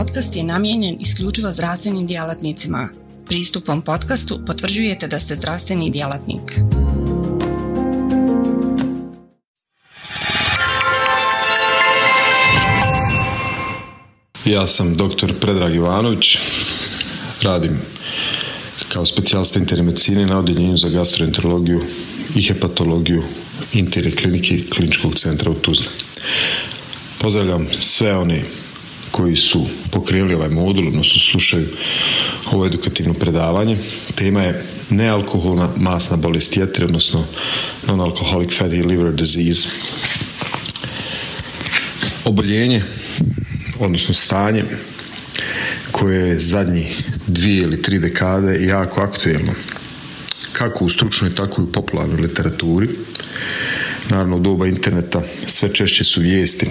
podcast je namijenjen isključivo zdravstvenim djelatnicima. Pristupom podcastu potvrđujete da ste zdravstveni djelatnik. Ja sam dr. Predrag Ivanović, radim kao specijalista interne medicine na odjeljenju za gastroenterologiju i hepatologiju interne klinike kliničkog centra u Tuzli. Pozdravljam sve one koji su pokrenuli ovaj modul, odnosno slušaju ovo edukativno predavanje. Tema je nealkoholna masna bolest jetre, odnosno non-alcoholic fatty liver disease. Oboljenje, odnosno stanje koje je zadnji dvije ili tri dekade jako aktuelno kako u stručnoj, tako i u popularnoj literaturi. Naravno, u doba interneta sve češće su vijesti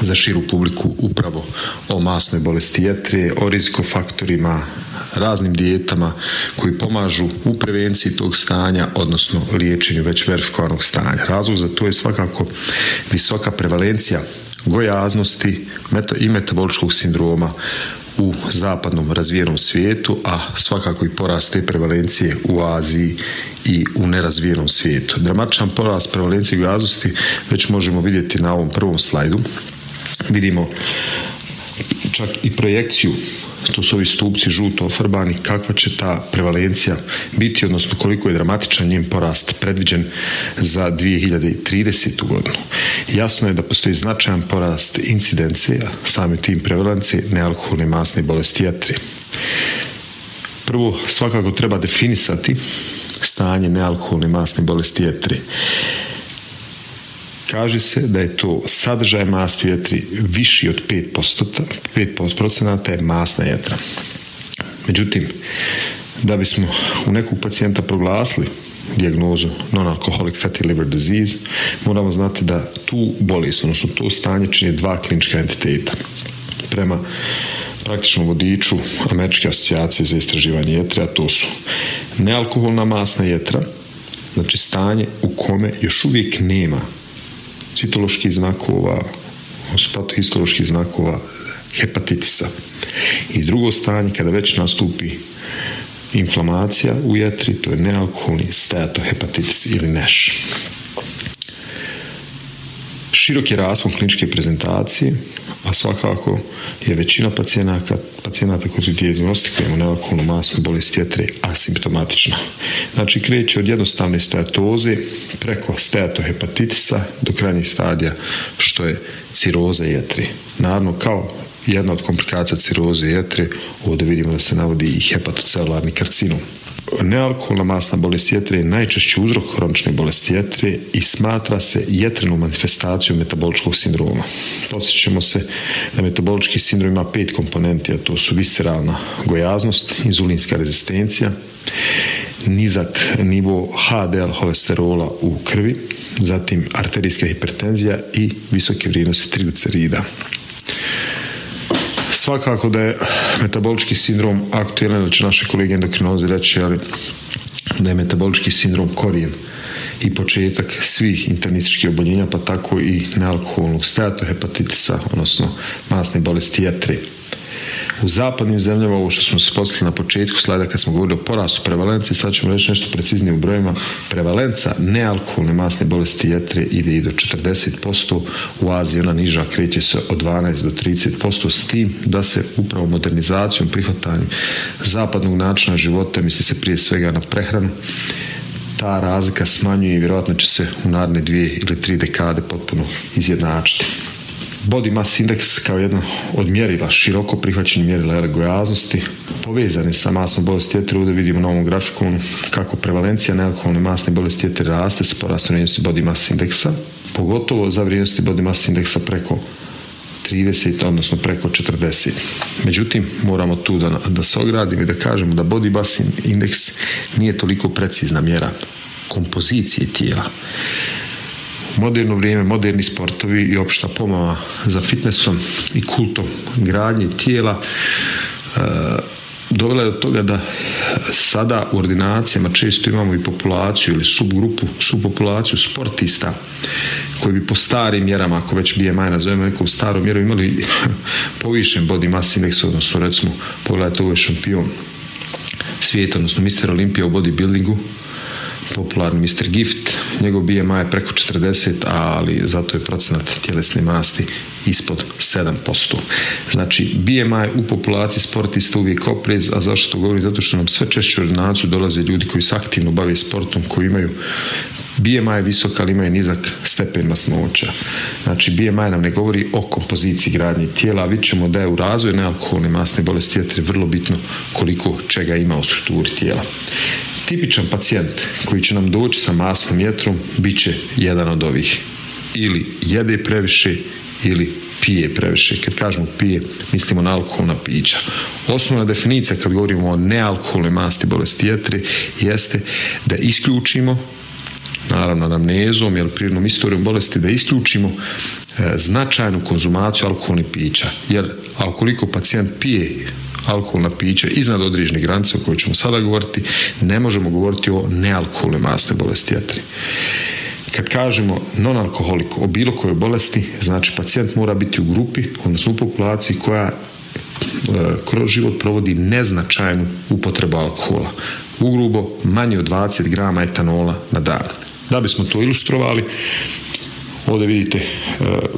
za širu publiku upravo o masnoj bolesti jetre, o rizikofaktorima, raznim dijetama koji pomažu u prevenciji tog stanja, odnosno liječenju već verifikovanog stanja. Razlog za to je svakako visoka prevalencija gojaznosti i metaboličkog sindroma u zapadnom razvijenom svijetu, a svakako i porast te prevalencije u Aziji i u nerazvijenom svijetu. Dramatičan porast prevalencije gojaznosti već možemo vidjeti na ovom prvom slajdu vidimo čak i projekciju to su ovi stupci žuto ofarbani, kakva će ta prevalencija biti, odnosno koliko je dramatičan njen porast predviđen za 2030. godinu. Jasno je da postoji značajan porast incidencija, sami tim prevalencije nealkoholne masne bolesti jetri. Prvo, svakako treba definisati stanje nealkoholne masne bolesti jetri. Kaže se da je to sadržaj masne jetri viši od 5%, 5% je masna jetra. Međutim, da bismo u nekog pacijenta proglasili dijagnozu non-alcoholic fatty liver disease, moramo znati da tu bolest, odnosno to stanje čini dva klinička entiteta. Prema praktičnom vodiču Američke asocijacije za istraživanje jetre, a to su nealkoholna masna jetra, znači stanje u kome još uvijek nema citoloških znakova, histoloških znakova hepatitisa. I drugo stanje, kada već nastupi inflamacija u jetri, to je nealkoholni steatohepatitis ili NEŠ. Širok je raspon kliničke prezentacije, a svakako je većina pacijenata, pacijenata koji su dijagnostikujemo nealkoholnu masnu bolest jetre asimptomatična. Znači kreće od jednostavne steatoze preko steatohepatitisa do krajnjih stadija što je ciroza jetre. Naravno kao jedna od komplikacija ciroze jetre, ovdje vidimo da se navodi i hepatocelularni karcinom. Nealkoholna masna bolest jetre je najčešći uzrok hronične bolesti jetre i smatra se jetrenom manifestacijom metaboličkog sindroma. Posjećamo se da metabolički sindrom ima pet komponenti, a to su visceralna gojaznost, inzulinska rezistencija, nizak nivo HDL holesterola u krvi, zatim arterijska hipertenzija i visoke vrijednosti triglicerida. Svakako da je metabolički sindrom aktualan, da će naše kolege endokrinozi reći, ali da je metabolički sindrom korijen i početak svih internističkih oboljenja, pa tako i nealkoholnog hepatitisa, odnosno masne bolesti jetre. U zapadnim zemljama, ovo što smo se poslali na početku slajda kad smo govorili o porastu prevalencije, sad ćemo reći nešto preciznije u brojima. Prevalenca nealkoholne masne bolesti jetre ide i do 40%, u Aziji ona niža kreće se od 12 do 30%, s tim da se upravo modernizacijom, prihvatanjem zapadnog načina života, misli se prije svega na prehranu, ta razlika smanjuje i vjerojatno će se u naredne dvije ili tri dekade potpuno izjednačiti. Body mass index kao jedno od mjerila, široko prihvaćenih mjerila ergojaznosti, povezane sa masnom bolesti jetre, ovdje vidimo na ovom grafikonu kako prevalencija nealkoholne masne bolesti jetre raste s porastom vrijednosti body mass indeksa, pogotovo za vrijednosti body mass indeksa preko 30, odnosno preko 40. Međutim, moramo tu da, da se ogradimo i da kažemo da body mass indeks nije toliko precizna mjera kompozicije tijela moderno vrijeme, moderni sportovi i opšta pomama za fitnessom i kultom gradnje tijela e, dovela je do toga da sada u ordinacijama često imamo i populaciju ili subgrupu, subpopulaciju sportista koji bi po starim mjerama, ako već BMI nazovemo nekom starom mjeru, imali povišen body mass index, odnosno recimo pogledajte ovo je šampion svijeta, odnosno Mr. Olimpija u bodybuildingu, popularni Mr. Gift, njegov BMI je preko 40, ali zato je procenat tjelesne masti ispod 7%. Znači, BMI u populaciji sportista uvijek oprez, a zašto to govorim? Zato što nam sve češće u ordinaciju dolaze ljudi koji se aktivno bave sportom, koji imaju BMI je visok, ali imaju nizak stepen masnoća. Znači, BMI nam ne govori o kompoziciji gradnje tijela, a vidjet ćemo da je u razvoju nealkoholne masne bolesti jetre vrlo bitno koliko čega ima u strukturi tijela. Tipičan pacijent koji će nam doći sa masnom jetrom bit će jedan od ovih. Ili jede previše ili pije previše. Kad kažemo pije, mislimo na alkoholna pića. Osnovna definicija kad govorimo o nealkoholnoj masti bolesti jetre jeste da isključimo naravno anamnezom ili prirodnom istorijom bolesti da isključimo e, značajnu konzumaciju alkoholnih pića. Jer ukoliko pacijent pije alkoholna pića iznad određenih granica o kojoj ćemo sada govoriti, ne možemo govoriti o nealkoholnoj masnoj bolesti jetri. Kad kažemo non-alkoholik o bilo kojoj bolesti, znači pacijent mora biti u grupi, odnosno u populaciji koja e, kroz život provodi neznačajnu upotrebu alkohola. Ugrubo manje od 20 grama etanola na dan. Da bismo to ilustrovali, ovdje vidite e,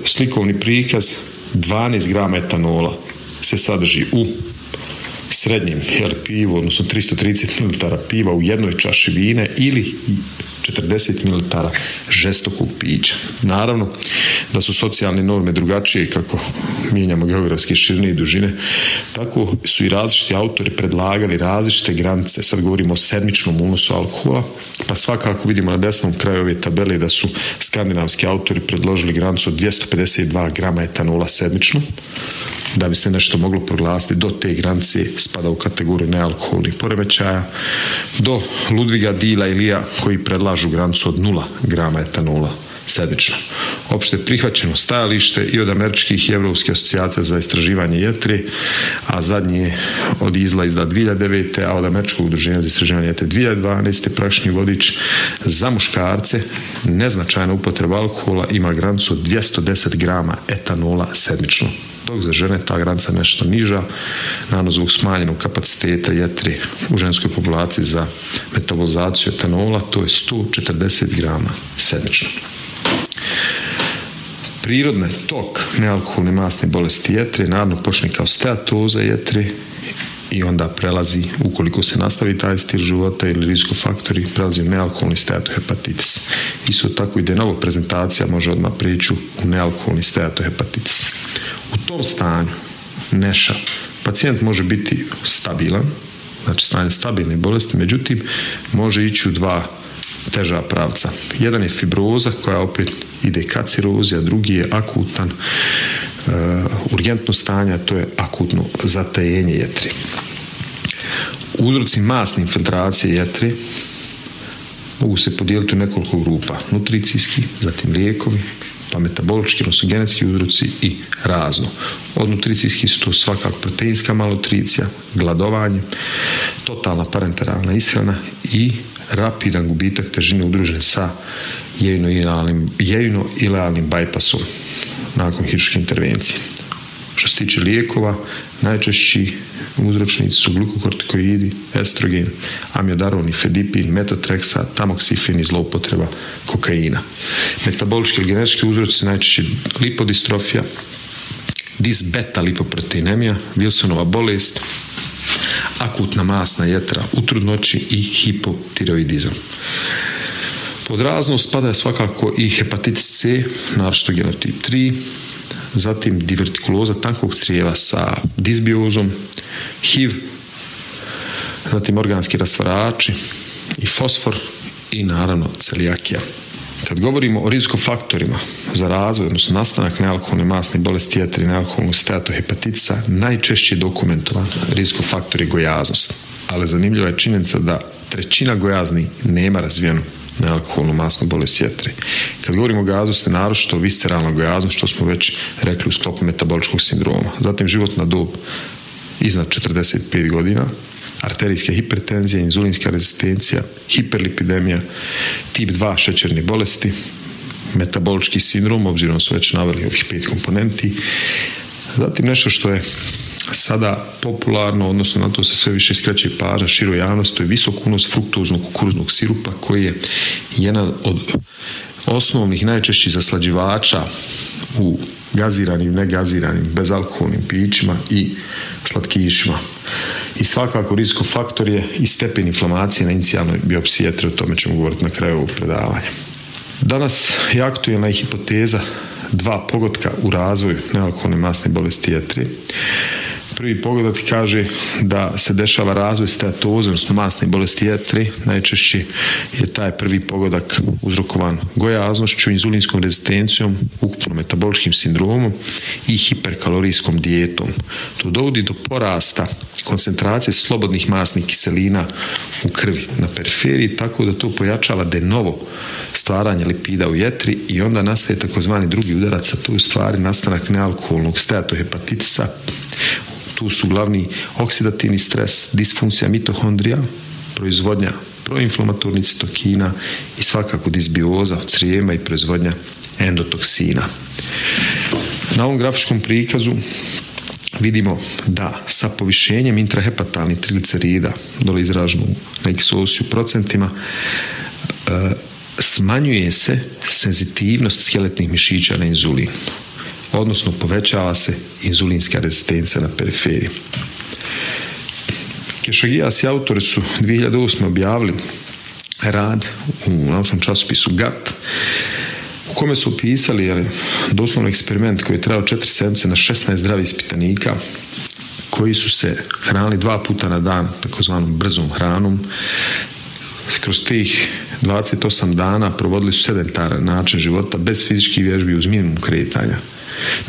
slikovni prikaz 12 grama etanola se sadrži u srednjem jel, pivu, odnosno 330 ml piva u jednoj čaši vine ili 40 ml žestokog pića. Naravno da su socijalne norme drugačije kako mijenjamo geografske širine i dužine, tako su i različiti autori predlagali različite granice. Sad govorimo o sedmičnom unosu alkohola, pa svakako vidimo na desnom kraju ove tabele da su skandinavski autori predložili granicu od 252 grama etanola sedmično, da bi se nešto moglo proglasiti do te granice spada u kategoriju nealkoholnih poremećaja do Ludviga Dila i Lija koji predlažu granicu od 0 grama etanola sedmično. Opšte prihvaćeno stajalište i od američkih i evropskih asocijacija za istraživanje jetri, a zadnji od izla izda 2009. a od američkog udruženja za istraživanje jetri 2012. prašni vodič za muškarce neznačajna upotreba alkohola ima granicu od 210 grama etanola sedmično dok za žene ta granica nešto niža, naravno zbog smanjenog kapaciteta jetri u ženskoj populaciji za metabolizaciju etanola, to je 140 grama sedmično. Prirodni tok nealkoholne masne bolesti jetri naravno počne kao steatoza jetri i onda prelazi, ukoliko se nastavi taj stil života ili riskofaktori, prelazi u nealkoholni steatohepatitis. Isto tako i de novo prezentacija može odmah prići u nealkoholni steatohepatitis. U tom stanju neša pacijent može biti stabilan, znači stanje stabilne bolesti, međutim može ići u dva teža pravca. Jedan je fibroza koja opet ide ka cirozi, a drugi je akutan uh, urgentno stanje, to je akutno zatajenje jetri. Uzroci masne infiltracije jetri mogu se podijeliti u nekoliko grupa. Nutricijski, zatim lijekovi, pa metabolički, odnosno genetski uzroci i razno. Od nutricijski su to svakako proteinska malotricija, gladovanje, totalna parenteralna ishrana i rapidan gubitak težine udružen sa jejno-ilealnim bajpasom nakon hiruške intervencije. Što se tiče lijekova, najčešći uzročnici su glukokortikoidi, estrogen, amiodaron i fedipin, metotreksa, tamoksifen i zloupotreba kokaina. Metabolički ili genetički uzroci najčešće lipodistrofija, disbeta lipoproteinemija, Wilsonova bolest, akutna masna jetra u trudnoći i hipotiroidizam. Pod razno spada svakako i hepatitis C, naročito genotip 3, zatim divertikuloza tankog crijeva sa disbiozom, HIV, zatim organski rastvarači i fosfor i naravno celijakija. Kad govorimo o rizikofaktorima za razvoj, odnosno nastanak nealkoholne masne bolesti jetri i nealkoholnog steatohepatitisa, najčešće dokumentovan rizikofaktor je gojaznost. Ali zanimljiva je činjenica da trećina gojazni nema razvijenu nealkoholnu masnu bolest jetre. Kad govorimo o gaznosti, naročito visceralna gojaznost, što smo već rekli u sklopu metaboličkog sindroma. Zatim životna dob iznad 45 godina, arterijska hipertenzija, inzulinska rezistencija, hiperlipidemija, tip 2 šećerne bolesti, metabolički sindrom, obzirom su već naveli ovih pet komponenti. Zatim nešto što je sada popularno, odnosno na to se sve više skreće pažnja široj javnosti, to je visok unos fruktoznog kukuruznog sirupa koji je jedan od osnovnih najčešćih zaslađivača u gaziranim, negaziranim, bezalkoholnim pićima i slatkišima. I svakako risko faktor je i stepen inflamacije na inicijalnoj biopsiji o tome ćemo govoriti na kraju ovog predavanja. Danas je aktualna hipoteza dva pogotka u razvoju nealkoholne masne bolesti jetre prvi pogled kaže da se dešava razvoj steatoze, odnosno masne bolesti jetre. Najčešće je taj prvi pogodak uzrokovan gojaznošću, inzulinskom rezistencijom, ukupno metaboličkim sindromom i hiperkalorijskom dijetom. To dovodi do porasta koncentracije slobodnih masnih kiselina u krvi na periferiji, tako da to pojačava de novo stvaranje lipida u jetri i onda nastaje takozvani drugi udarac, a to je u stvari nastanak nealkoholnog steatohepatitisa tu su glavni oksidativni stres, disfunkcija mitohondrija, proizvodnja proinflamatornih citokina i svakako disbioza od crijema i proizvodnja endotoksina. Na ovom grafičkom prikazu vidimo da sa povišenjem intrahepatalnih triglicerida, dole izraženu na eksosiju procentima, e, smanjuje se senzitivnost skeletnih mišića na inzulin odnosno povećava se inzulinska rezistencija na periferiji. Kešagijas i autori su 2008. objavili rad u naučnom časopisu GATT u kome su opisali doslovno eksperiment koji je trajao 4 sedmice na 16 zdravih ispitanika koji su se hranili dva puta na dan takozvanom brzom hranom kroz tih 28 dana provodili su sedentaran način života bez fizičkih vježbi uz minimum kretanja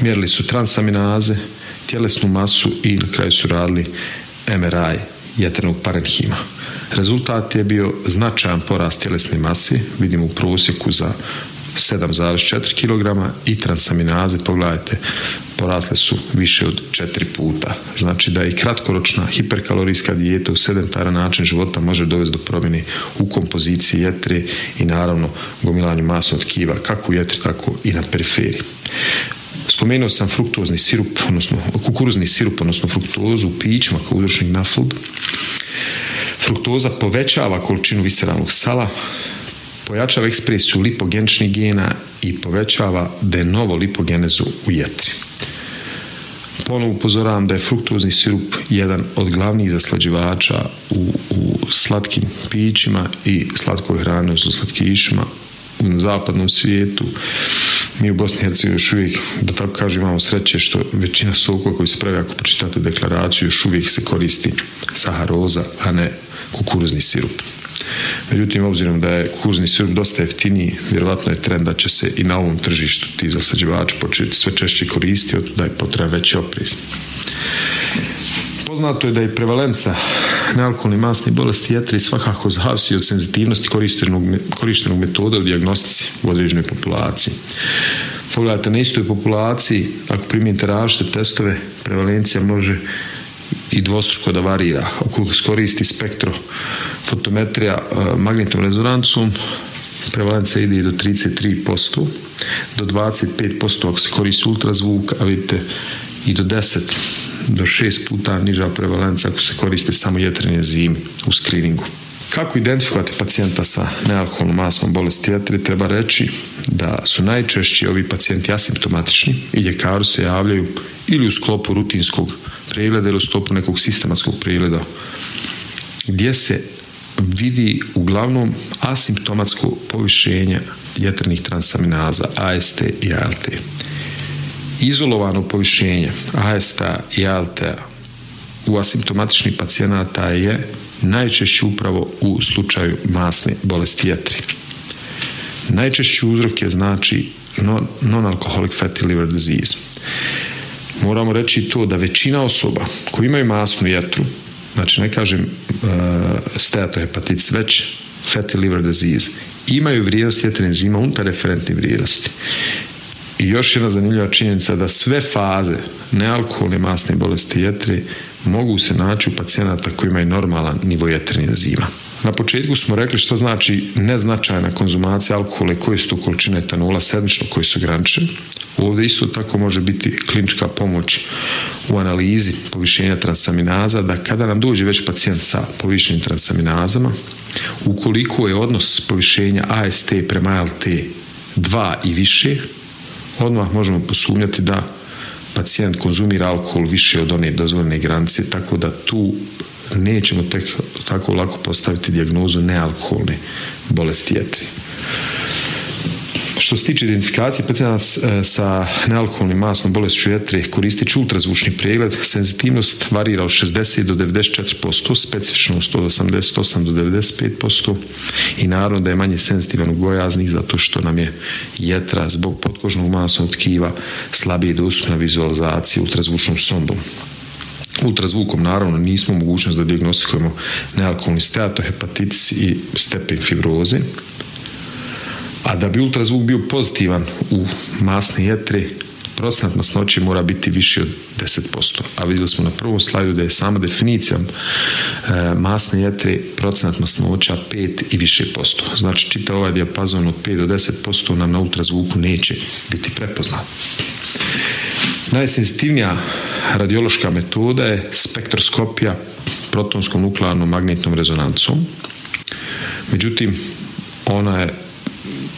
Mjerili su transaminaze, tjelesnu masu i na kraju su radili MRI jeternog parenhima. Rezultat je bio značajan porast tjelesne masi, vidimo u prosjeku za 7,4 kg i transaminaze, pogledajte, porasle su više od 4 puta. Znači da i kratkoročna hiperkalorijska dijeta u sedentaran način života može dovesti do promjene u kompoziciji jetre i naravno gomilanju masnog tkiva kako u jetri, tako i na periferiji. Spomenuo sam fruktozni sirup, odnosno kukuruzni sirup, odnosno fruktozu u pićima kao uzročnik nafld. Fruktoza povećava količinu visceralnog sala, pojačava ekspresiju lipogeničnih gena i povećava de novo lipogenezu u jetri. Ponovo upozoravam da je fruktozni sirup jedan od glavnih zaslađivača u, u slatkim pićima i slatkoj hrani, odnosno slatkišima zapadnom svijetu mi u Bosni i Hercegovini još uvijek, da tako kažem, imamo sreće što većina sokova koji se pravi ako počitate deklaraciju, još uvijek se koristi saharoza, a ne kukuruzni sirup. Međutim, obzirom da je kukuruzni sirup dosta jeftiniji, vjerovatno je trend da će se i na ovom tržištu ti zasađivači početi sve češće koristiti, da je potreban veći opriz. Poznato je da je prevalenca nealkoholne masne bolesti jetri svakako zavisi od senzitivnosti korištenog, korištenog metoda u dijagnostici u određenoj populaciji. Pogledajte, na istoj populaciji, ako primijenite različite testove, prevalencija može i dvostruko da varira. Ako koristi spektro fotometrija e, magnetnom rezonancom, prevalencija ide i do 33%, do 25% ako se koristi ultrazvuk, a vidite i do 10 do šest puta niža prevalenca ako se koristi samo jetrene zime u screeningu. Kako identifikovati pacijenta sa nealkoholnom masnom bolesti jetre? Treba reći da su najčešći ovi pacijenti asimptomatični i ljekaru se javljaju ili u sklopu rutinskog pregleda ili u sklopu nekog sistematskog pregleda gdje se vidi uglavnom asimptomatsko povišenje jetrenih transaminaza AST i ALT izolovano povišenje AST i ALT u asimptomatičnih pacijenata je najčešće upravo u slučaju masne bolesti jetri. Najčešći uzrok je znači non-alcoholic fatty liver disease. Moramo reći to da većina osoba koji imaju masnu jetru, znači ne kažem uh, steatohepatitis, već fatty liver disease, imaju vrijednost jetre enzima unutar referentne vrijednosti. I još jedna zanimljiva činjenica da sve faze nealkoholne masne bolesti jetri mogu se naći u pacijenata koji imaju normalan nivo jetrnih enzima. Na početku smo rekli što znači neznačajna konzumacija alkohola i koje su to količine etanola sedmično koji su ograničene. Ovdje isto tako može biti klinička pomoć u analizi povišenja transaminaza, da kada nam dođe već pacijent sa povišenim transaminazama, ukoliko je odnos povišenja AST prema ALT 2 i više, odmah možemo posumnjati da pacijent konzumira alkohol više od one dozvoljene granice, tako da tu nećemo tek tako lako postaviti dijagnozu nealkoholne bolesti jetri. Što se tiče identifikacije pacijenata e, sa nealkoholnim masnom bolešću jetre, koristit ultrazvučni pregled. Senzitivnost varira od 60 do 94%, specifičnost od 88 do 95% i naravno da je manje senzitivan u gojaznih zato što nam je jetra zbog potkožnog masnog tkiva slabije dostupna vizualizaciji ultrazvučnom sondom. Ultrazvukom naravno nismo mogućnost da diagnostikujemo nealkoholni steatohepatitis i stepen fibroze, a da bi ultrazvuk bio pozitivan u masne jetre, procenat masnoće mora biti više od 10%. A vidjeli smo na prvom slajdu da je sama definicija e, masne jetre procenat masnoća 5 i više posto. Znači čita ovaj dijapazon od 5 do 10% nam na ultrazvuku neće biti prepoznat. Najsensitivnija radiološka metoda je spektroskopija protonskom nuklearnom magnetnom rezonancom. Međutim, ona je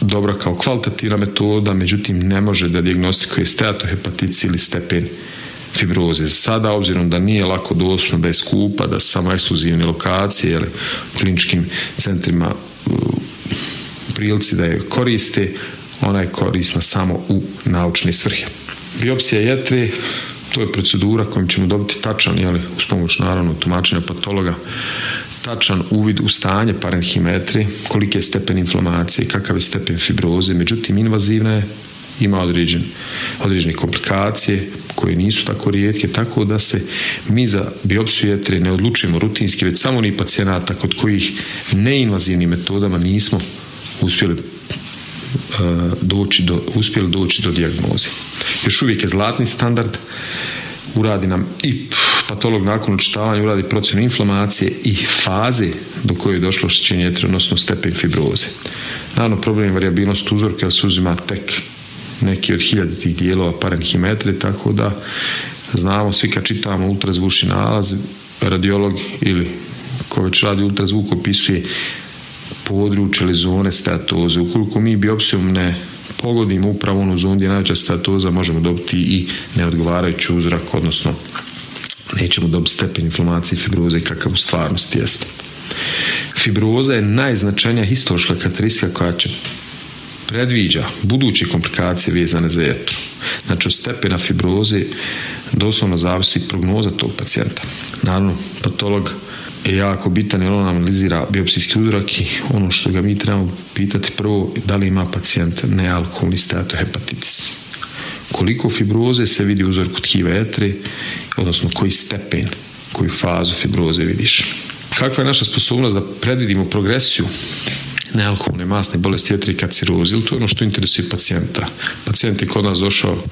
dobra kao kvalitativna metoda, međutim ne može da dijagnostikuje steatohepatitis ili stepen fibroze. Sada, obzirom da nije lako dostupno, da je skupa, da samo ekskluzivne lokacije ili kliničkim centrima prilici da je koriste, ona je korisna samo u naučne svrhe. Biopsija jetre, to je procedura kojom ćemo dobiti tačan, jeli, uz pomoć naravno tumačenja patologa, tačan uvid u stanje parenhimetri, koliki je stepen inflamacije, kakav je stepen fibroze, međutim invazivna je, ima određen, određene komplikacije koje nisu tako rijetke, tako da se mi za biopsiju jetre ne odlučujemo rutinski, već samo ni pacijenata kod kojih neinvazivnim metodama nismo uspjeli uh, doći do, uspjeli doći do dijagnoze. Još uvijek je zlatni standard, uradi nam i patolog nakon očitavanja uradi procjenu inflamacije i faze do koje je došlo oštećenje jetre, odnosno stepen fibroze. Naravno, problem je variabilnost uzorka, se uzima tek neki od hiljade tih dijelova parenhimetre, tako da znamo svi kad čitamo ultrazvučni nalaz, radiolog ili ko već radi ultrazvuk opisuje područje ili zone statoze. Ukoliko mi biopsijom ne pogodimo upravo onu zonu gdje je najveća statoza, možemo dobiti i neodgovarajući uzrak, odnosno nećemo dobiti stepen inflamacije i fibroze kakav u stvarnosti jeste. Fibroza je najznačajnija histološka karakteristika koja će predviđa buduće komplikacije vezane za jetru. Znači, od stepena fibroze doslovno zavisi prognoza tog pacijenta. Naravno, patolog je jako bitan jer on analizira biopsijski uzorak i ono što ga mi trebamo pitati prvo da li ima pacijent nealkoholni steatohepatitis. Koliko fibroze se vidi uzorku tkiva jetre, odnosno koji stepen, koju fazu fibroze vidiš. Kakva je naša sposobnost da predvidimo progresiju nealkoholne masne bolesti jetre i kaciroze, to je ono što interesuje pacijenta. Pacijent je kod nas došao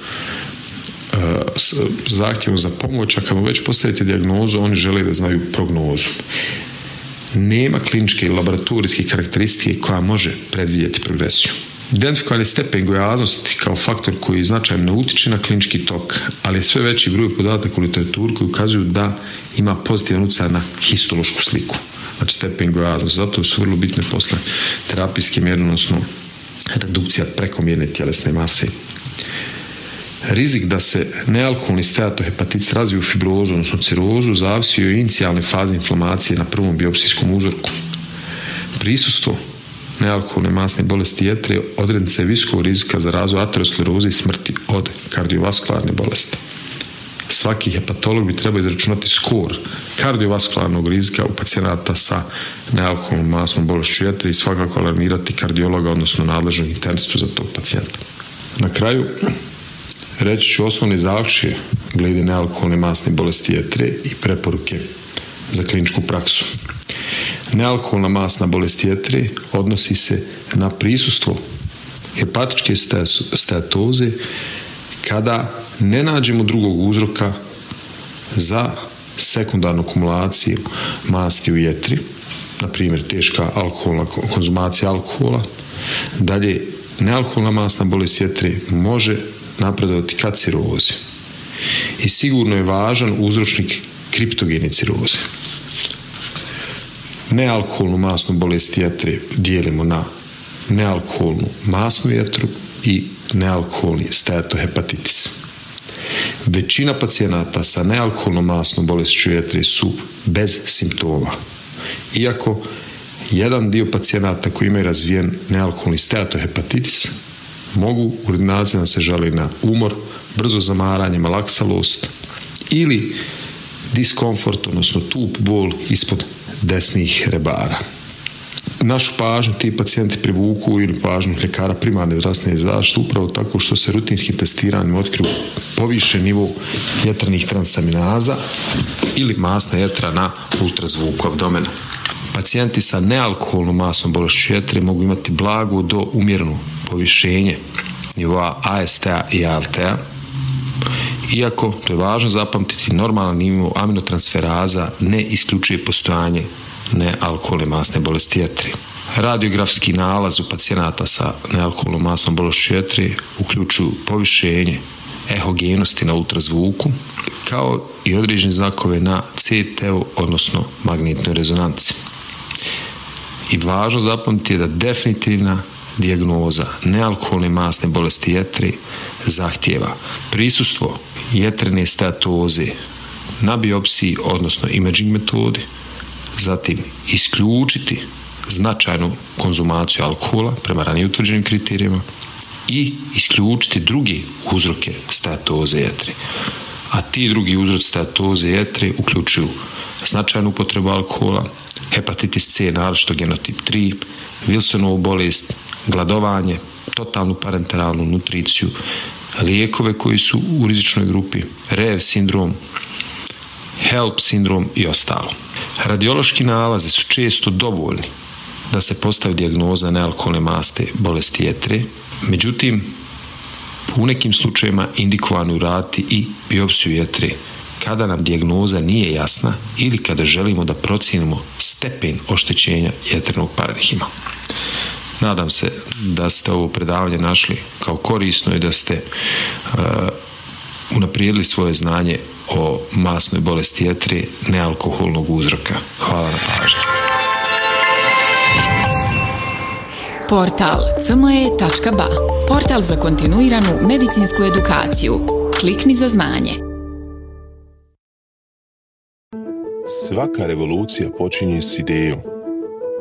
s zahtjevom za pomoć, a kad mu već postavite dijagnozu, oni žele da znaju prognozu. Nema kliničke i laboratorijske karakteristike koja može predvidjeti progresiju. Identifikovan stepen gojaznosti kao faktor koji značajno utiče na klinički tok, ali je sve veći broj podataka u literaturi koji ukazuju da ima pozitivan utjecaj na histološku sliku. Znači stepen gojaznosti. Zato su vrlo bitne posle terapijske mjere, odnosno redukcija prekomjerne tjelesne mase Rizik da se nealkoholni steatohepatitis razvije u fibrozu, odnosno cirozu, zavisi od inicijalne faze inflamacije na prvom biopsijskom uzorku. Prisustvo nealkoholne masne bolesti jetre odrednice visokog rizika za razvoj ateroskleroze i smrti od kardiovaskularne bolesti. Svaki hepatolog bi trebao izračunati skor kardiovaskularnog rizika u pacijenata sa nealkoholnom masnom bolešću jetre i svakako alarmirati kardiologa, odnosno nadležnog internistu za tog pacijenta. Na kraju, Reći ću osnovne zaključke glede nealkoholne masne bolesti jetre i preporuke za kliničku praksu. Nealkoholna masna bolest jetre odnosi se na prisustvo hepatičke steatoze kada ne nađemo drugog uzroka za sekundarnu kumulaciju masti u jetri, na primjer teška alkoholna konzumacija alkohola. Dalje, nealkoholna masna bolest jetri može napredovati ka cirozi. I sigurno je važan uzročnik kriptogene ciroze. Nealkoholnu masnu bolest jetre dijelimo na nealkoholnu masnu jetru i nealkoholni steatohepatitis. Većina pacijenata sa nealkoholnom masnom bolešću jetre su bez simptoma. Iako jedan dio pacijenata koji imaju razvijen nealkoholni steatohepatitis mogu u ordinacijama se žali na umor, brzo zamaranje, malaksalost ili diskomfort, odnosno tup bol ispod desnih rebara. Našu pažnju ti pacijenti privuku ili pažnju ljekara primarne zdravstvene zaštite upravo tako što se rutinskim testiranjem otkriju poviše nivo jetrnih transaminaza ili masna jetra na ultrazvuku abdomena. Pacijenti sa nealkoholnom masnom bolešću jetre mogu imati blagu do umjerenu povišenje nivoa AST-a i ALT-a, iako, to je važno zapamtiti, normalan nivo aminotransferaza ne isključuje postojanje nealkoholne masne bolesti jetri. Radiografski nalaz u pacijenata sa nealkoholnom masnom bolešću jetri uključuju povišenje ehogenosti na ultrazvuku, kao i određene znakove na CT-u, odnosno magnetnoj rezonanci. I važno zapamtiti je da definitivna dijagnoza nealkoholne masne bolesti jetri zahtjeva prisustvo jetrene statoze na biopsiji, odnosno imaging metodi, zatim isključiti značajnu konzumaciju alkohola prema ranije utvrđenim kriterijima i isključiti drugi uzroke statoze jetri. A ti drugi uzroci statoze jetri uključuju značajnu upotrebu alkohola, hepatitis C, naročito genotip 3, Wilsonovu bolest, gladovanje, totalnu parenteralnu nutriciju, lijekove koji su u rizičnoj grupi, REV sindrom, HELP sindrom i ostalo. Radiološki nalazi su često dovoljni da se postavi dijagnoza nealkoholne maste bolesti jetre, međutim, u nekim slučajevima indikovano uraditi i biopsiju jetre kada nam dijagnoza nije jasna ili kada želimo da procijenimo stepen oštećenja jetrenog parenhima. Nadam se da ste ovo predavanje našli kao korisno i da ste uh, unaprijedili svoje znanje o masnoj bolesti jetri nealkoholnog uzroka. Hvala na pažnju. Portal cme.ba Portal za kontinuiranu medicinsku edukaciju. Klikni za znanje. Svaka revolucija počinje s idejom.